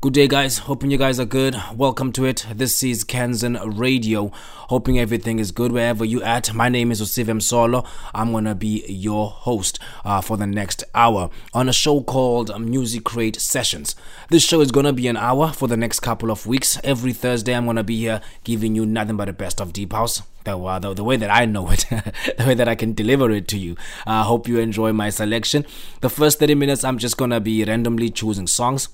Good day, guys. Hoping you guys are good. Welcome to it. This is Kanzen Radio. Hoping everything is good wherever you at. My name is Osivem Solo. I'm gonna be your host uh, for the next hour on a show called Music Crate Sessions. This show is gonna be an hour for the next couple of weeks. Every Thursday, I'm gonna be here giving you nothing but the best of deep house. The, uh, the, the way that I know it, the way that I can deliver it to you. I uh, hope you enjoy my selection. The first 30 minutes, I'm just gonna be randomly choosing songs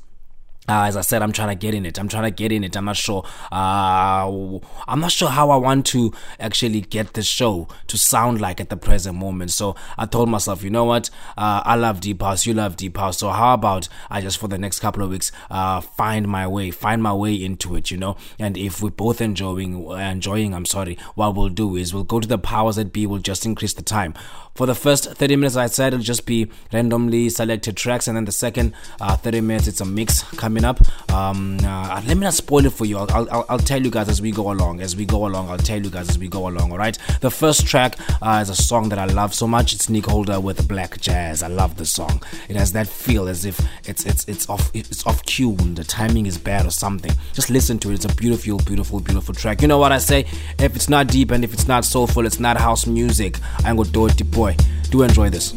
uh, as I said, I'm trying to get in it. I'm trying to get in it. I'm not sure. Uh, I'm not sure how I want to actually get the show to sound like at the present moment. So I told myself, you know what? Uh, I love deep house. You love deep house. So how about I just for the next couple of weeks, uh, find my way, find my way into it, you know? And if we're both enjoying, enjoying, I'm sorry, what we'll do is we'll go to the powers that be. We'll just increase the time. For the first 30 minutes, I said it'll just be randomly selected tracks, and then the second uh, 30 minutes, it's a mix coming up. Um, uh, let me not spoil it for you. I'll, I'll, I'll, tell you guys as we go along. As we go along, I'll tell you guys as we go along. All right. The first track uh, is a song that I love so much. It's Nick Holder with Black Jazz. I love the song. It has that feel as if it's it's it's off it's off cue the timing is bad or something. Just listen to it. It's a beautiful, beautiful, beautiful track. You know what I say? If it's not deep and if it's not soulful, it's not house music. I'm gonna do it, boy. Do enjoy this.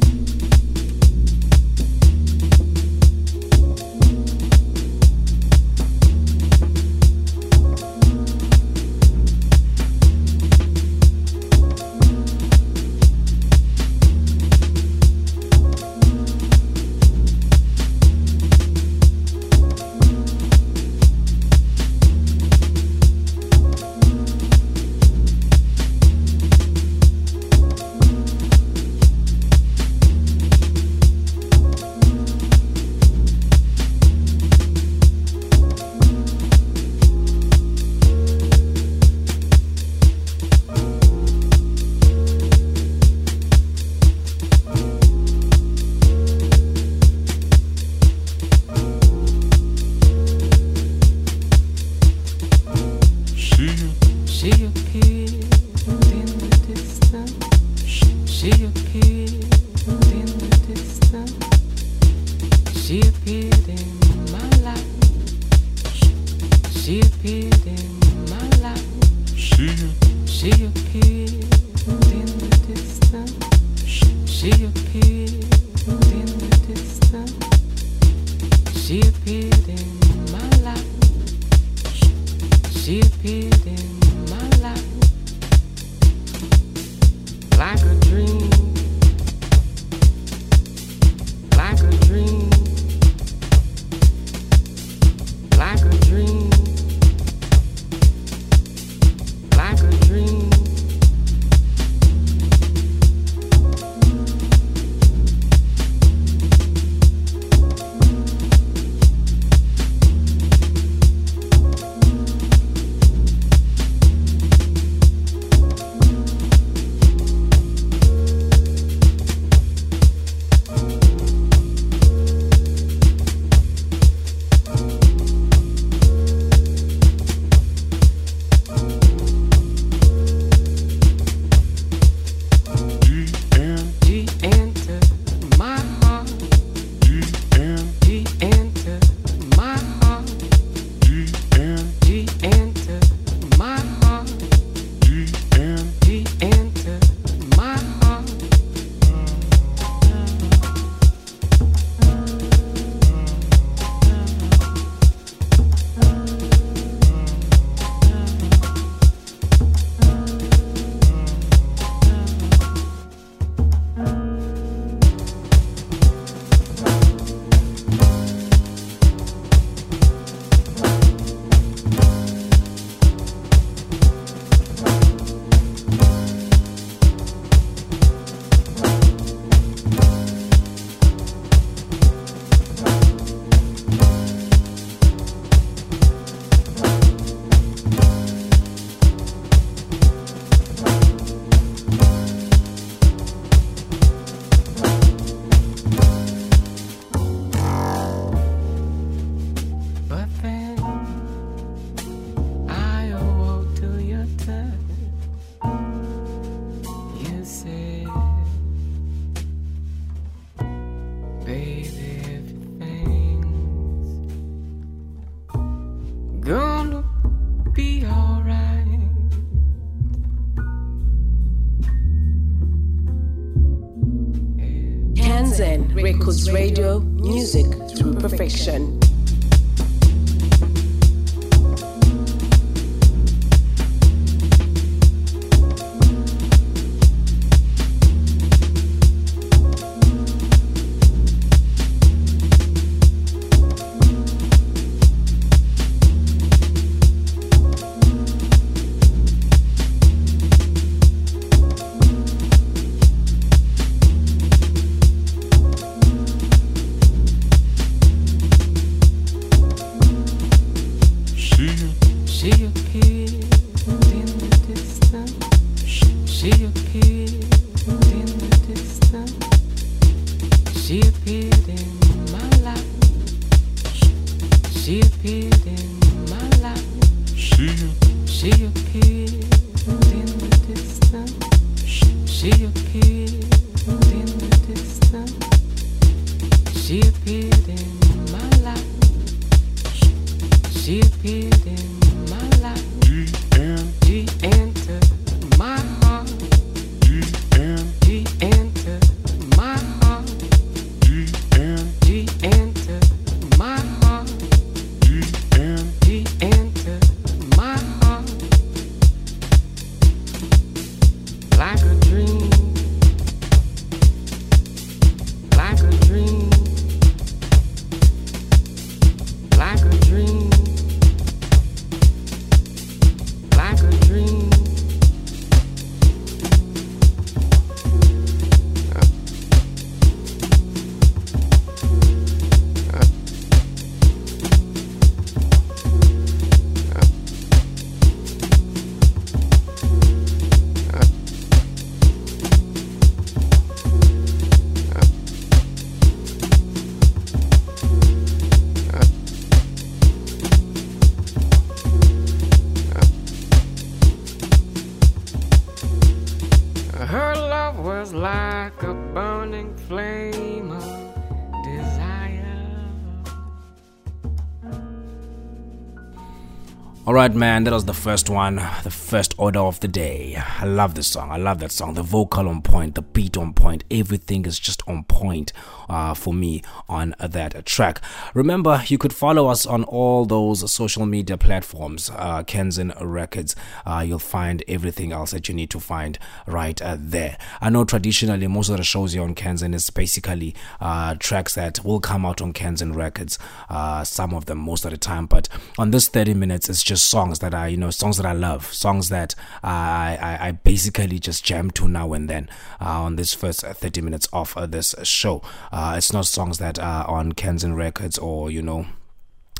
Man, that was the first one, the first order of the day. I love this song. I love that song. The vocal on point, the beat on point, everything is just on point uh, for me on that track. Remember, you could follow us on all those social media platforms, uh, Kanzen Records. Uh, you'll find everything else that you need to find right uh, there. I know traditionally most of the shows here on Kanzen is basically uh, tracks that will come out on Kanzen Records, uh, some of them most of the time, but on this 30 minutes, it's just songs that I, you know, songs that I love, songs that I, I, I basically just jam to now and then uh, on this first 30 minutes of uh, this show. Uh, it's not songs that are on Kanzen Records or, you know,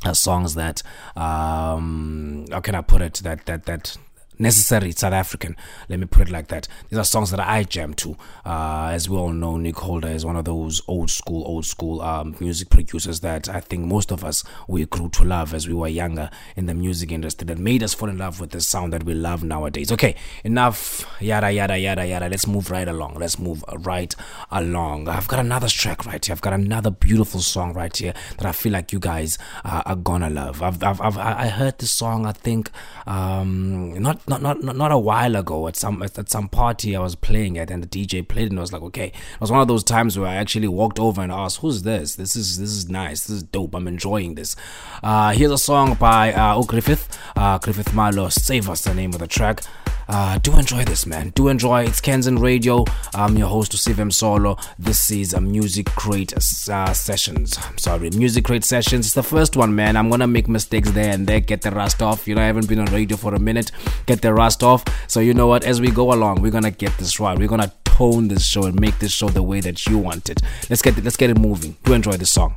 uh, songs that um how can I put it that that that necessarily South African. Let me put it like that. These are songs that I jam to. Uh, as we all know, Nick Holder is one of those old school, old school um, music producers that I think most of us we grew to love as we were younger in the music industry that made us fall in love with the sound that we love nowadays. Okay, enough yada yada yada yada. Let's move right along. Let's move right along. I've got another track right here. I've got another beautiful song right here that I feel like you guys uh, are gonna love. I've, I've, I've I heard this song. I think um, not not not not a while ago at some at some party I was playing at and the DJ played and I was like okay. It was one of those times where I actually walked over and asked who's this? This is this is nice. This is dope. I'm enjoying this. Uh, here's a song by uh, Griffin. Uh, Griffin Malo Save Us the name of the track uh, do enjoy this, man. Do enjoy. It's Kanzen Radio. I'm your host, Usivem Solo. This is a Music Crate uh, Sessions. I'm sorry, Music Crate Sessions. It's the first one, man. I'm gonna make mistakes there and there, get the rust off. You know, I haven't been on radio for a minute. Get the rust off. So, you know what? As we go along, we're gonna get this right. We're gonna tone this show and make this show the way that you want it. Let's get it, let's get it moving. Do enjoy the song.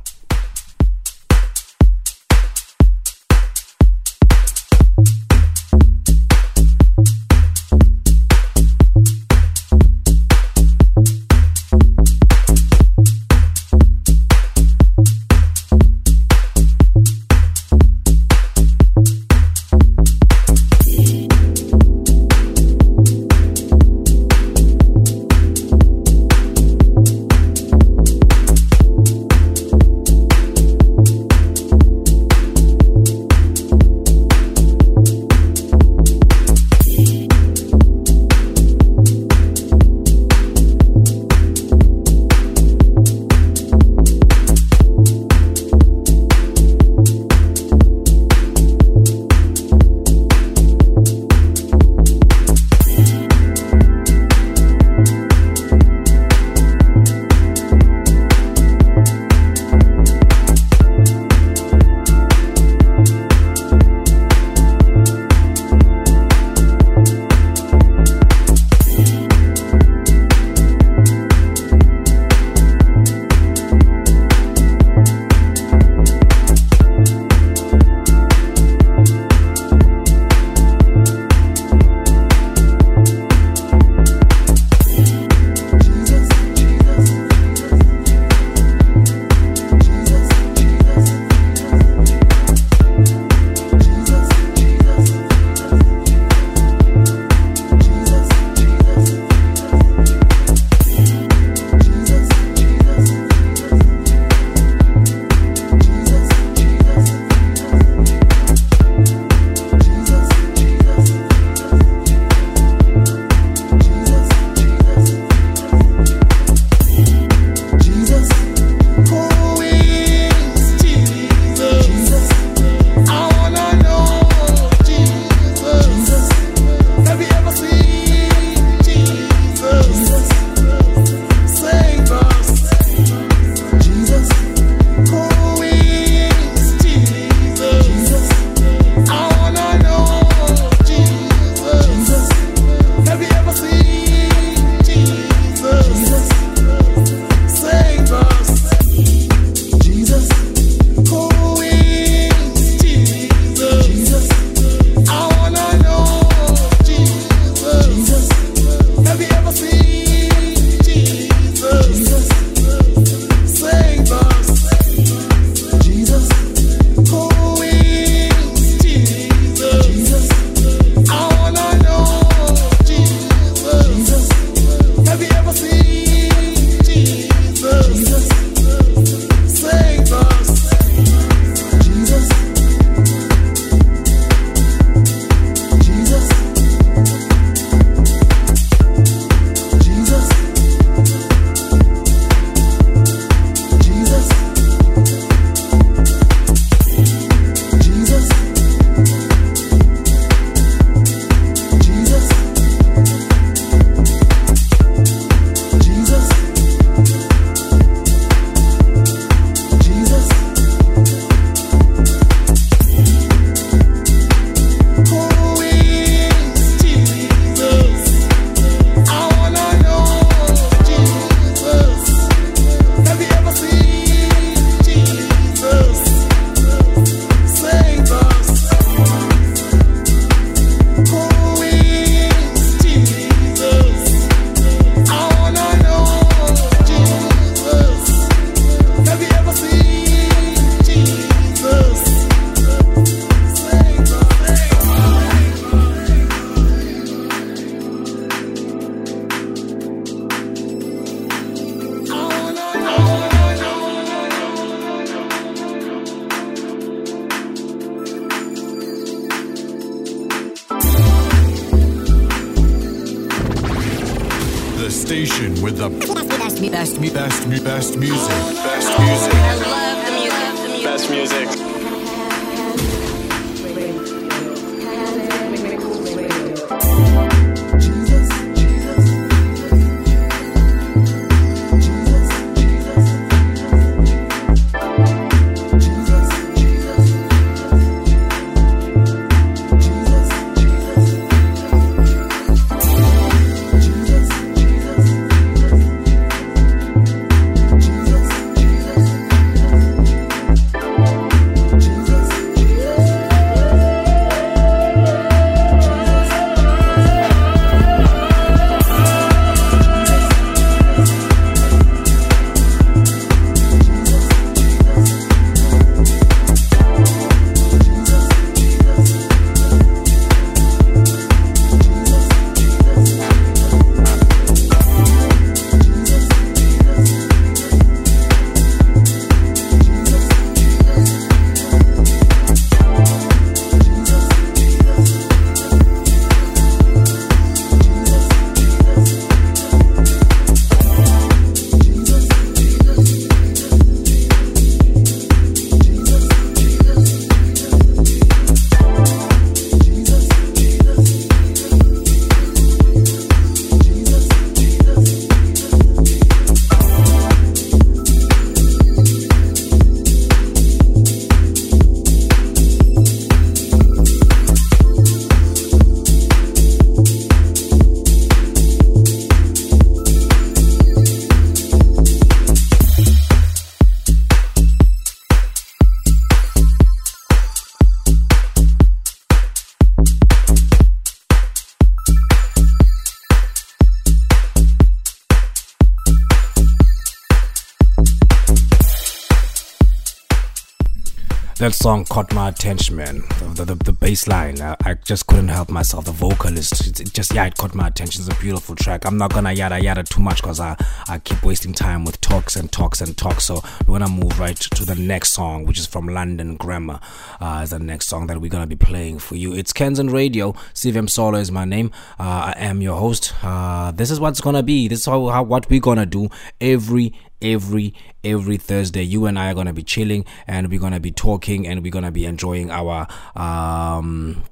Song caught my attention, man. The, the, the bass line, I, I, just couldn't help myself. The vocalist, it just, yeah, it caught my attention. It's a beautiful track. I'm not gonna yada yada too much because I, I keep wasting time with talks and talks and talks. So we're gonna move right to the next song, which is from London Grammar. Uh, is the next song that we're gonna be playing for you. It's Kanzen Radio. Sive Msolo is my name. Uh, I am your host. Uh, this is what's gonna be. This is how, how what we're gonna do every every every Thursday. You and I are gonna be chilling and we're gonna be talking and we're gonna be enjoying our um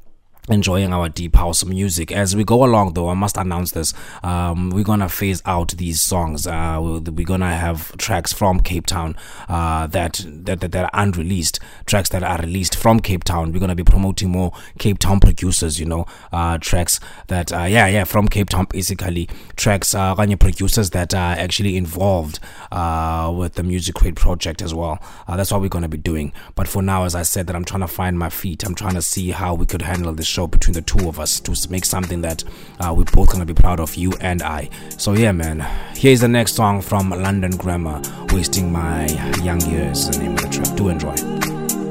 enjoying our deep house music. As we go along though i must announce this. Um, we're gonna phase out these songs. Uh, we're gonna have tracks from cape town uh, that, that, that are unreleased. Tracks that are released from cape town. We're gonna be promoting more cape town producers you know uh, tracks that uh, yeah yeah from cape town basically. Tracks uh producers that are actually involved uh, with the music crate project as well. Uh, that's what we're gonna be doing. But for now as i said that i'm trying to find my feet. I'm trying to see how we could handle this show between the two of us to make something that uh, we're both gonna be proud of, you and I. So yeah, man. Here's the next song from London Grammar, "Wasting My Young Years." The name of the track. Do enjoy.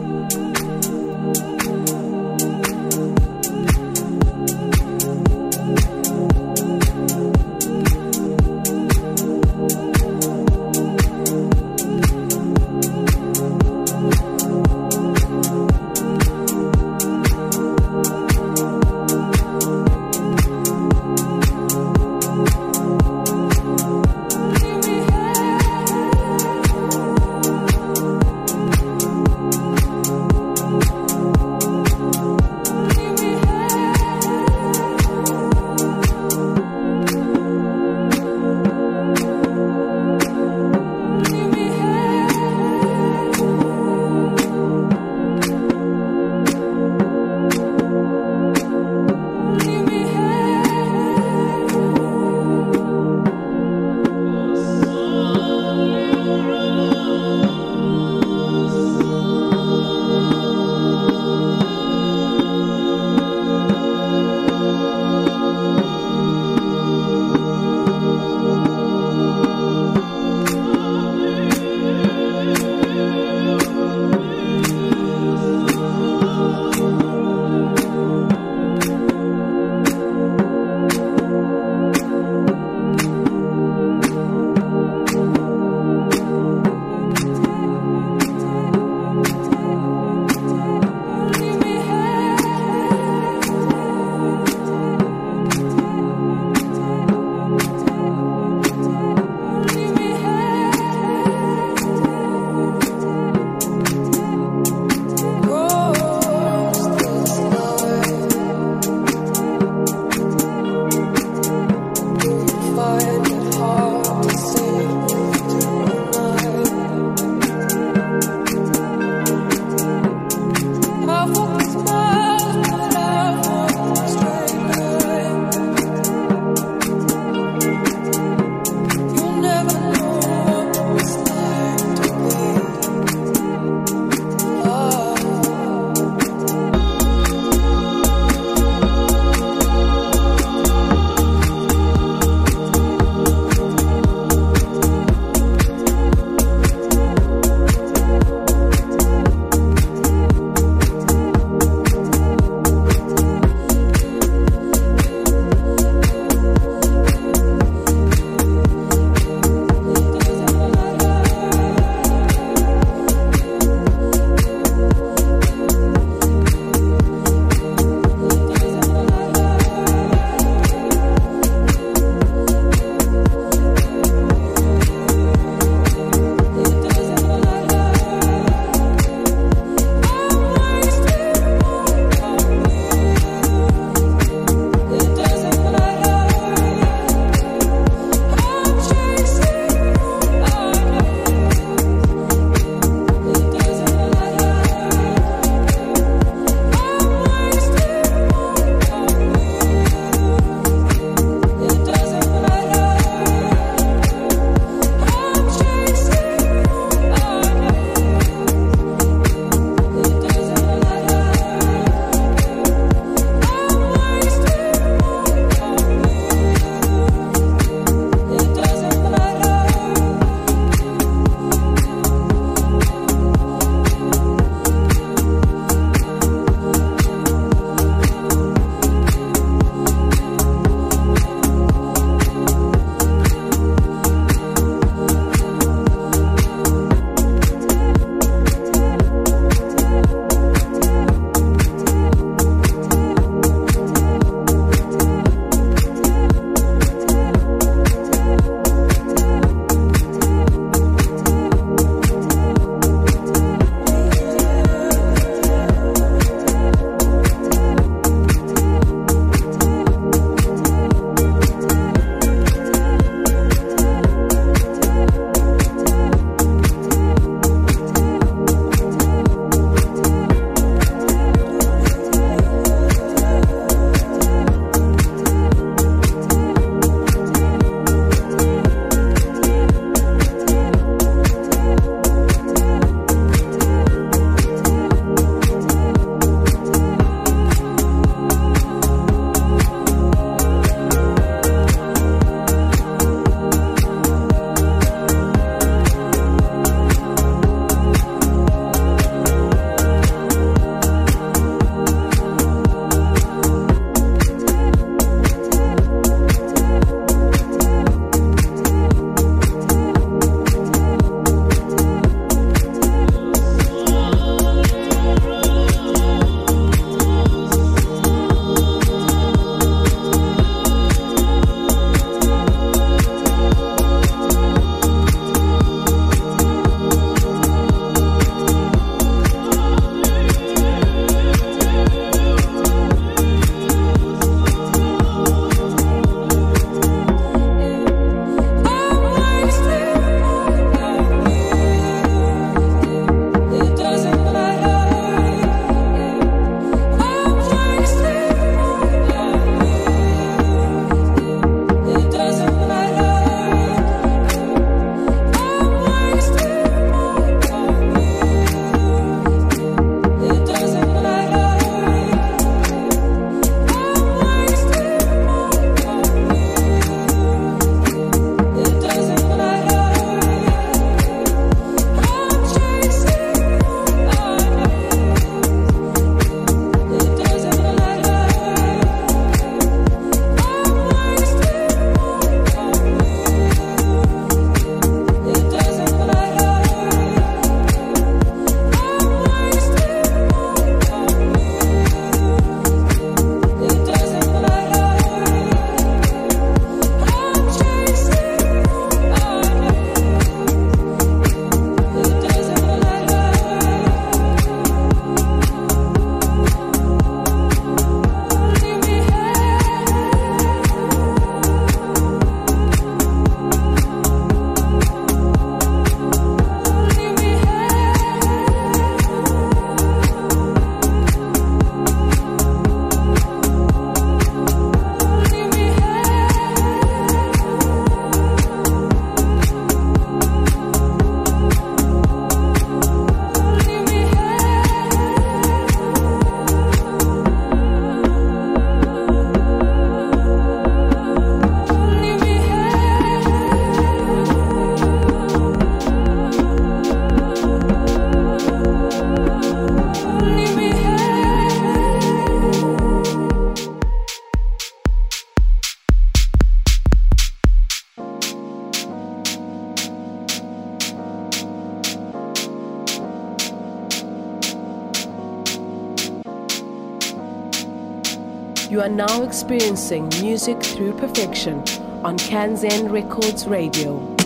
You are now experiencing music through perfection on Kanzen Records Radio.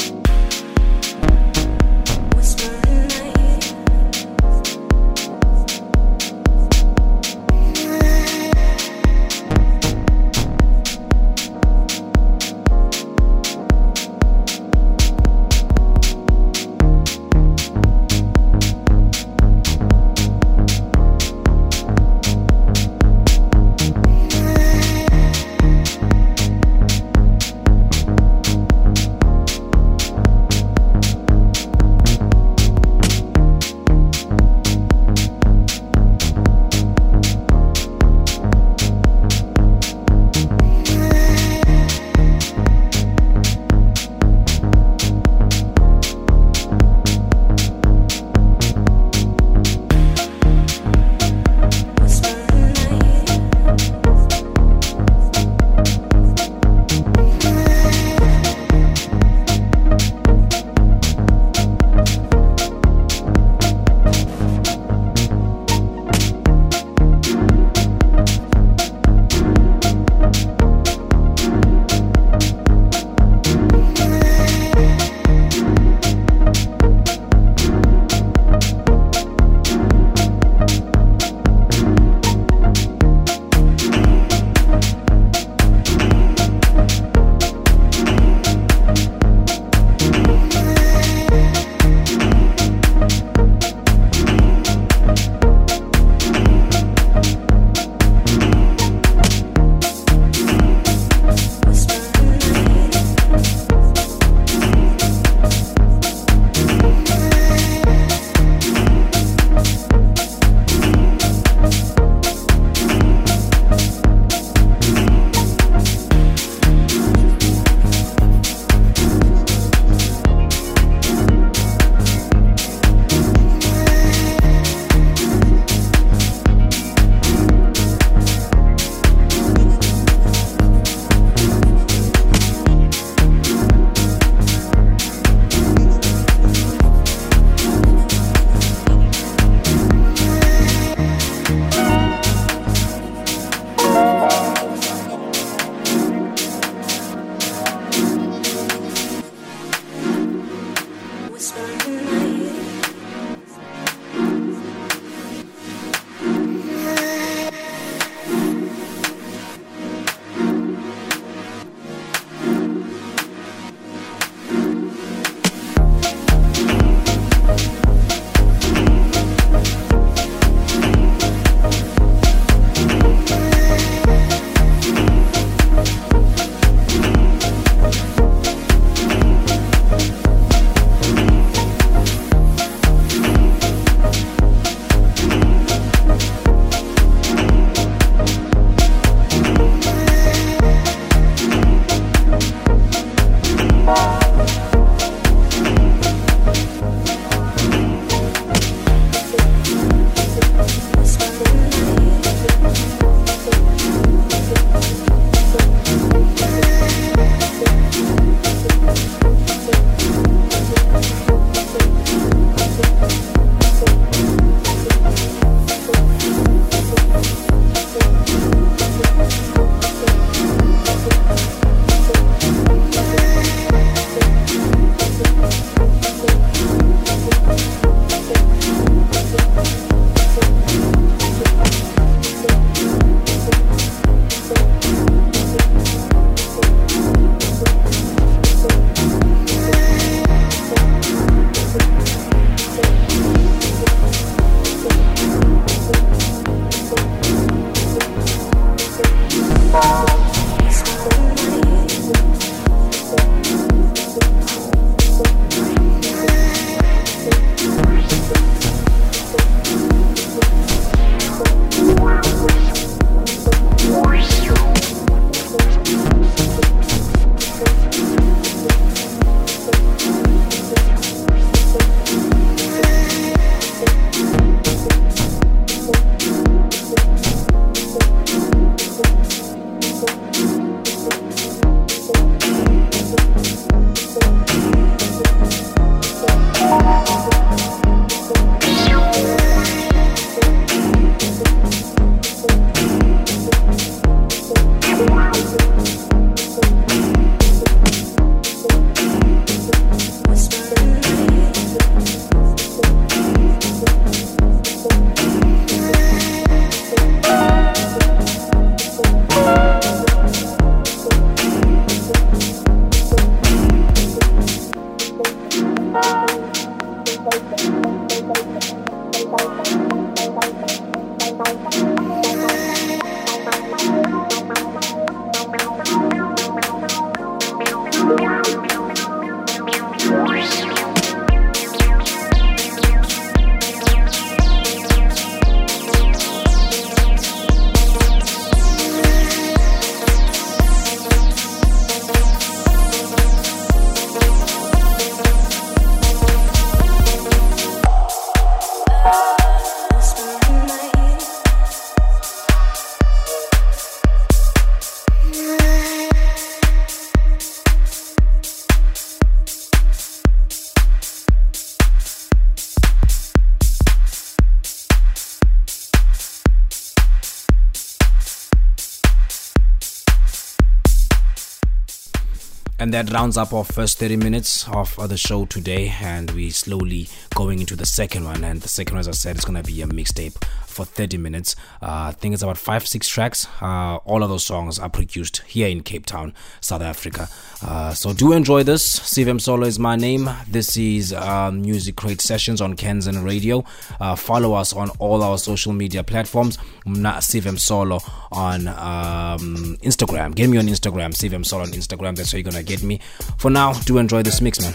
And that rounds up our first 30 minutes of the show today. And we slowly going into the second one. And the second one, as I said, is going to be a mixtape for 30 minutes. Uh, I think it's about five, six tracks. Uh, all of those songs are produced here in Cape Town, South Africa. Uh, so do enjoy this. Sive Msolo is my name. This is uh, Music Crate Sessions on Kanzen Radio. Uh, follow us on all our social media platforms. Not Sive Msolo on um, Instagram. Get me on Instagram, Sive Msolo on Instagram. That's where you're going to get me. For now, do enjoy this mix, man.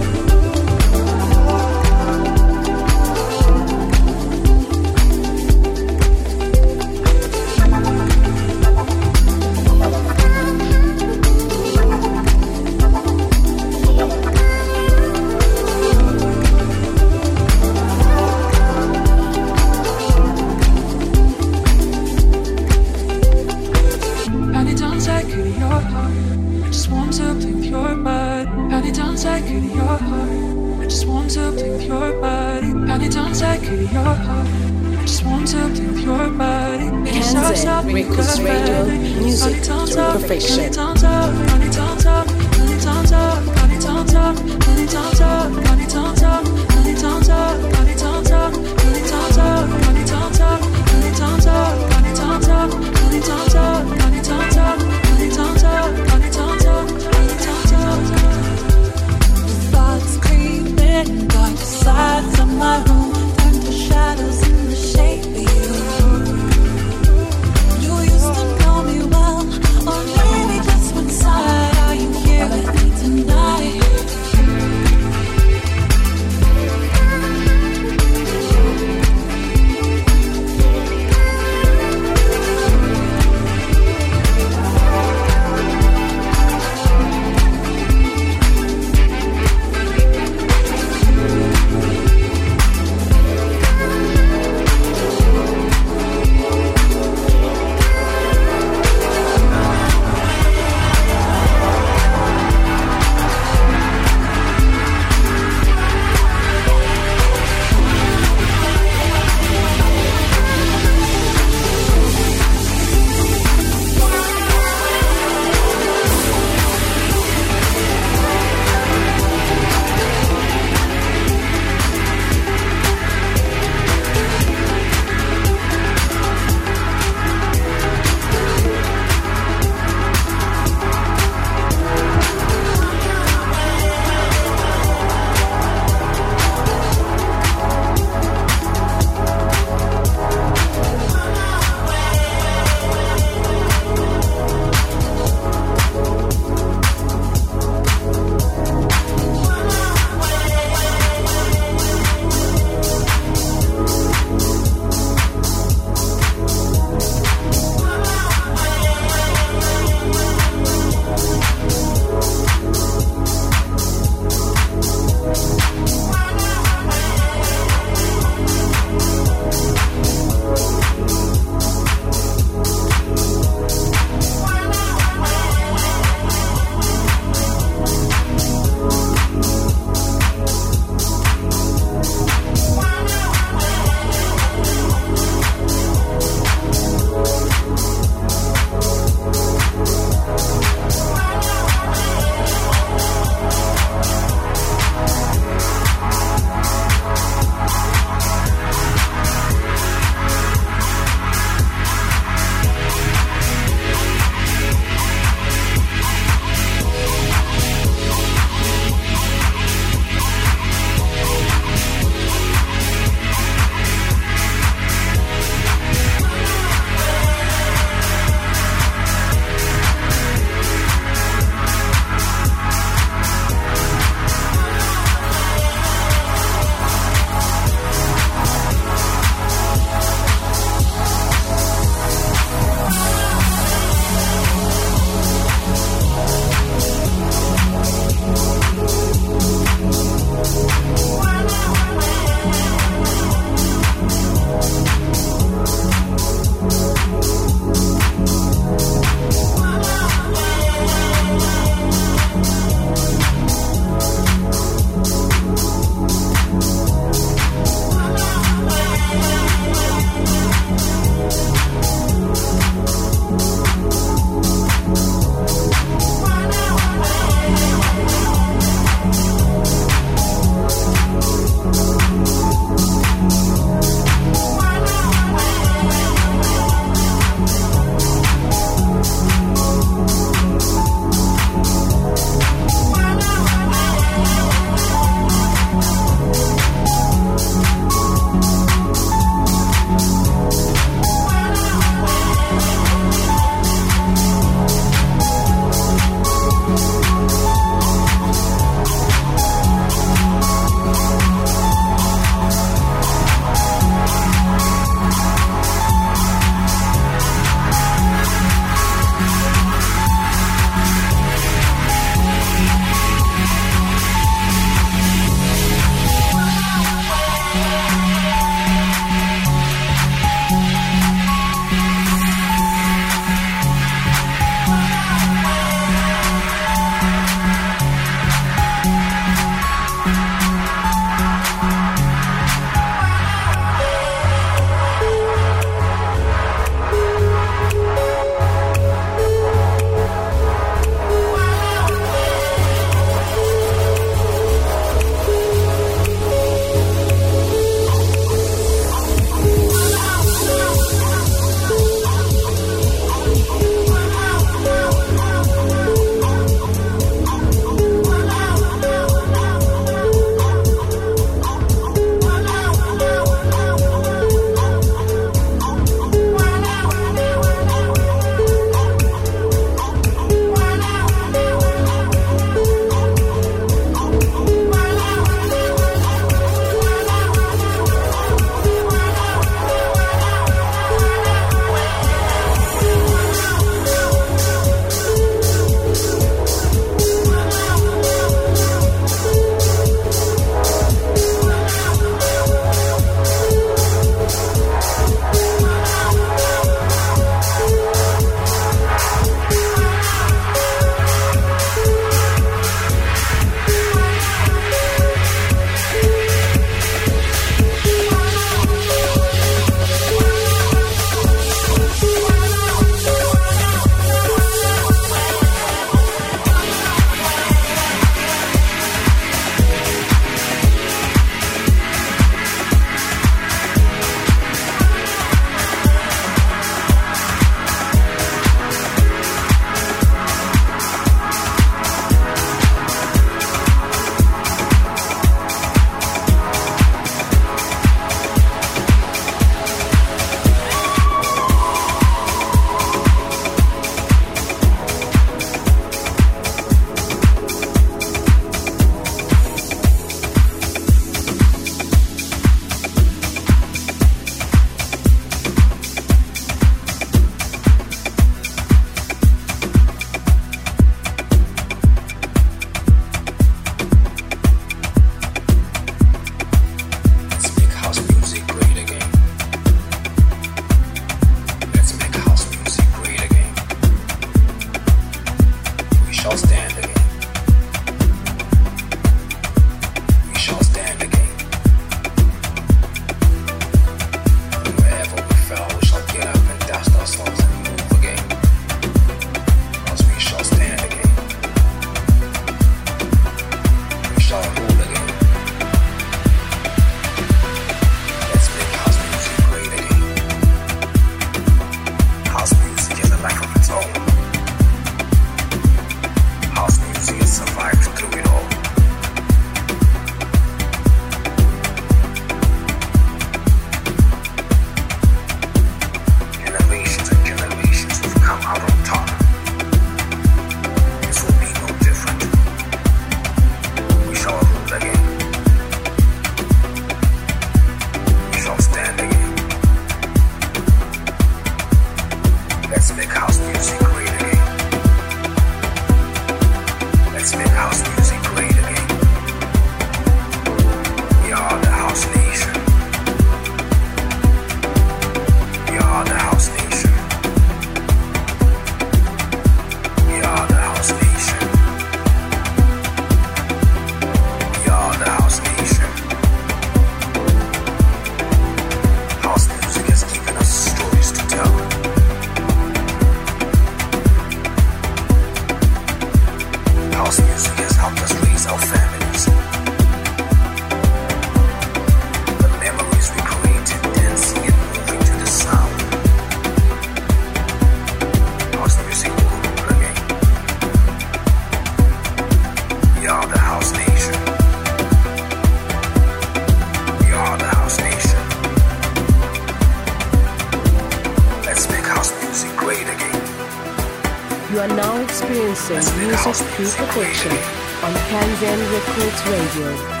Perfection again. on Kanzen Records Radio.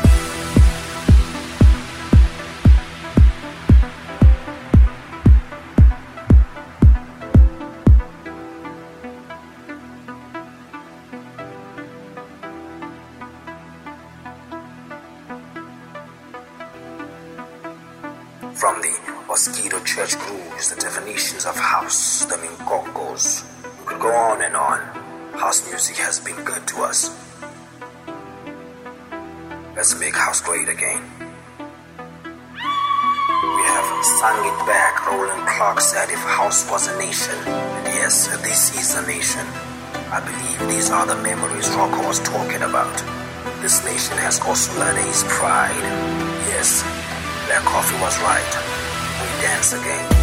From the Mosquito Church grooves, the definitions of house, the Minkongos. We could go on and on. House music has been good to us. Let's make house great again. We have sung it back. Roland Clark said, if house was a nation, and yes, this is a nation. I believe these are the memories Rocco was talking about. This nation has also learned its pride. Yes, Black Coffee was right. We dance again.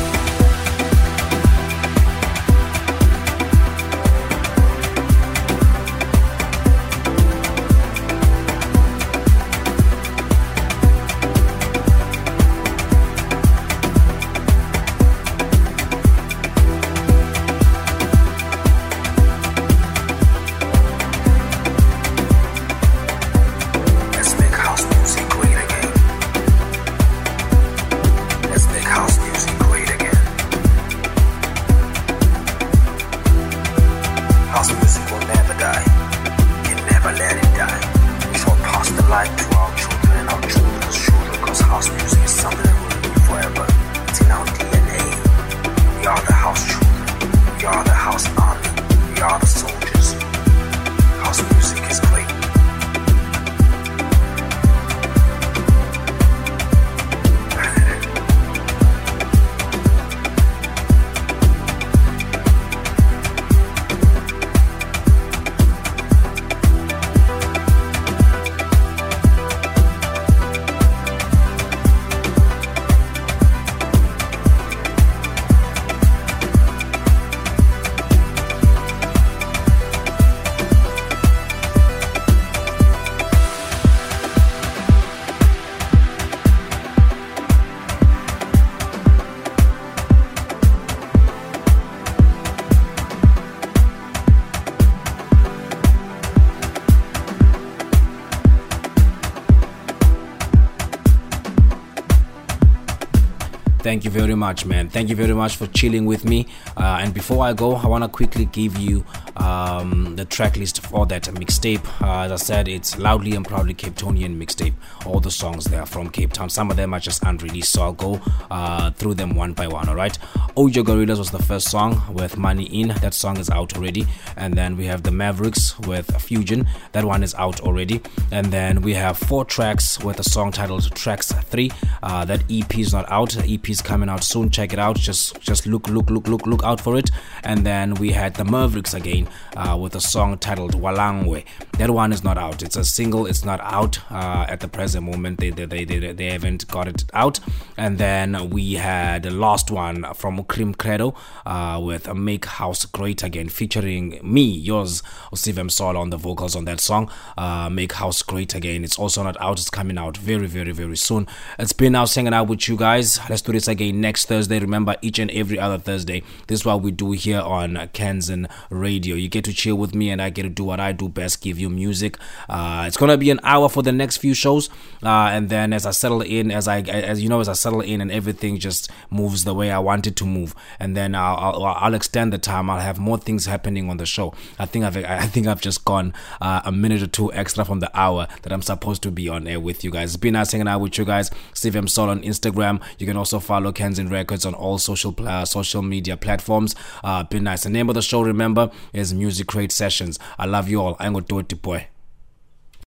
Thank you very much, man. Thank you very much for chilling with me. Uh, and before I go, I want to quickly give you um, the track list for that mixtape. Uh, as I said, it's loudly and proudly Cape Townian mixtape. All the songs there are from Cape Town. Some of them are just unreleased, so I'll go uh, through them one by one. All right. Audio Gorillas was the first song with Money Inn. That song is out already. And then we have the MaveriX with Fujin. That one is out already. And then we have Four Trax with a song titled Trax Tree. Uh, that EP is not out. The EP is coming out soon. Check it out. Just just look look look look look out for it. And then we had the MaveriX again uh, with a song titled Walangwe. That one is not out. It's a single. It's not out uh, at the present moment. They they, they they they haven't got it out. And then we had the last one from Cream Credo uh, with Make House Great Again, featuring me, yours, Osivem Solo on the vocals on that song. Uh, Make House Great Again. It's also not out. It's coming out very very very soon. It's been now singing out with you guys. Let's do this again next Thursday. Remember, each and every other Thursday. This is what we do here on Kanzen Radio. You get to chill with me, and I get to do what I do best: give you music. Uh, it's gonna be an hour for the next few shows, uh, and then as I settle in, as I as you know, as I settle in, and everything just moves the way I want it to move, and then I'll, I'll, I'll extend the time. I'll have more things happening on the show. I think I've I think I've just gone uh, a minute or two extra from the hour that I'm supposed to be on air with you guys. It's been nice hanging out with you guys. Sive Msolo on Instagram. You can also follow Kanzen Records on all social pla- social media platforms. Uh, been nice. The name of the show, remember, is Music Crate Sessions. I love you all. I'm going to do it, boy.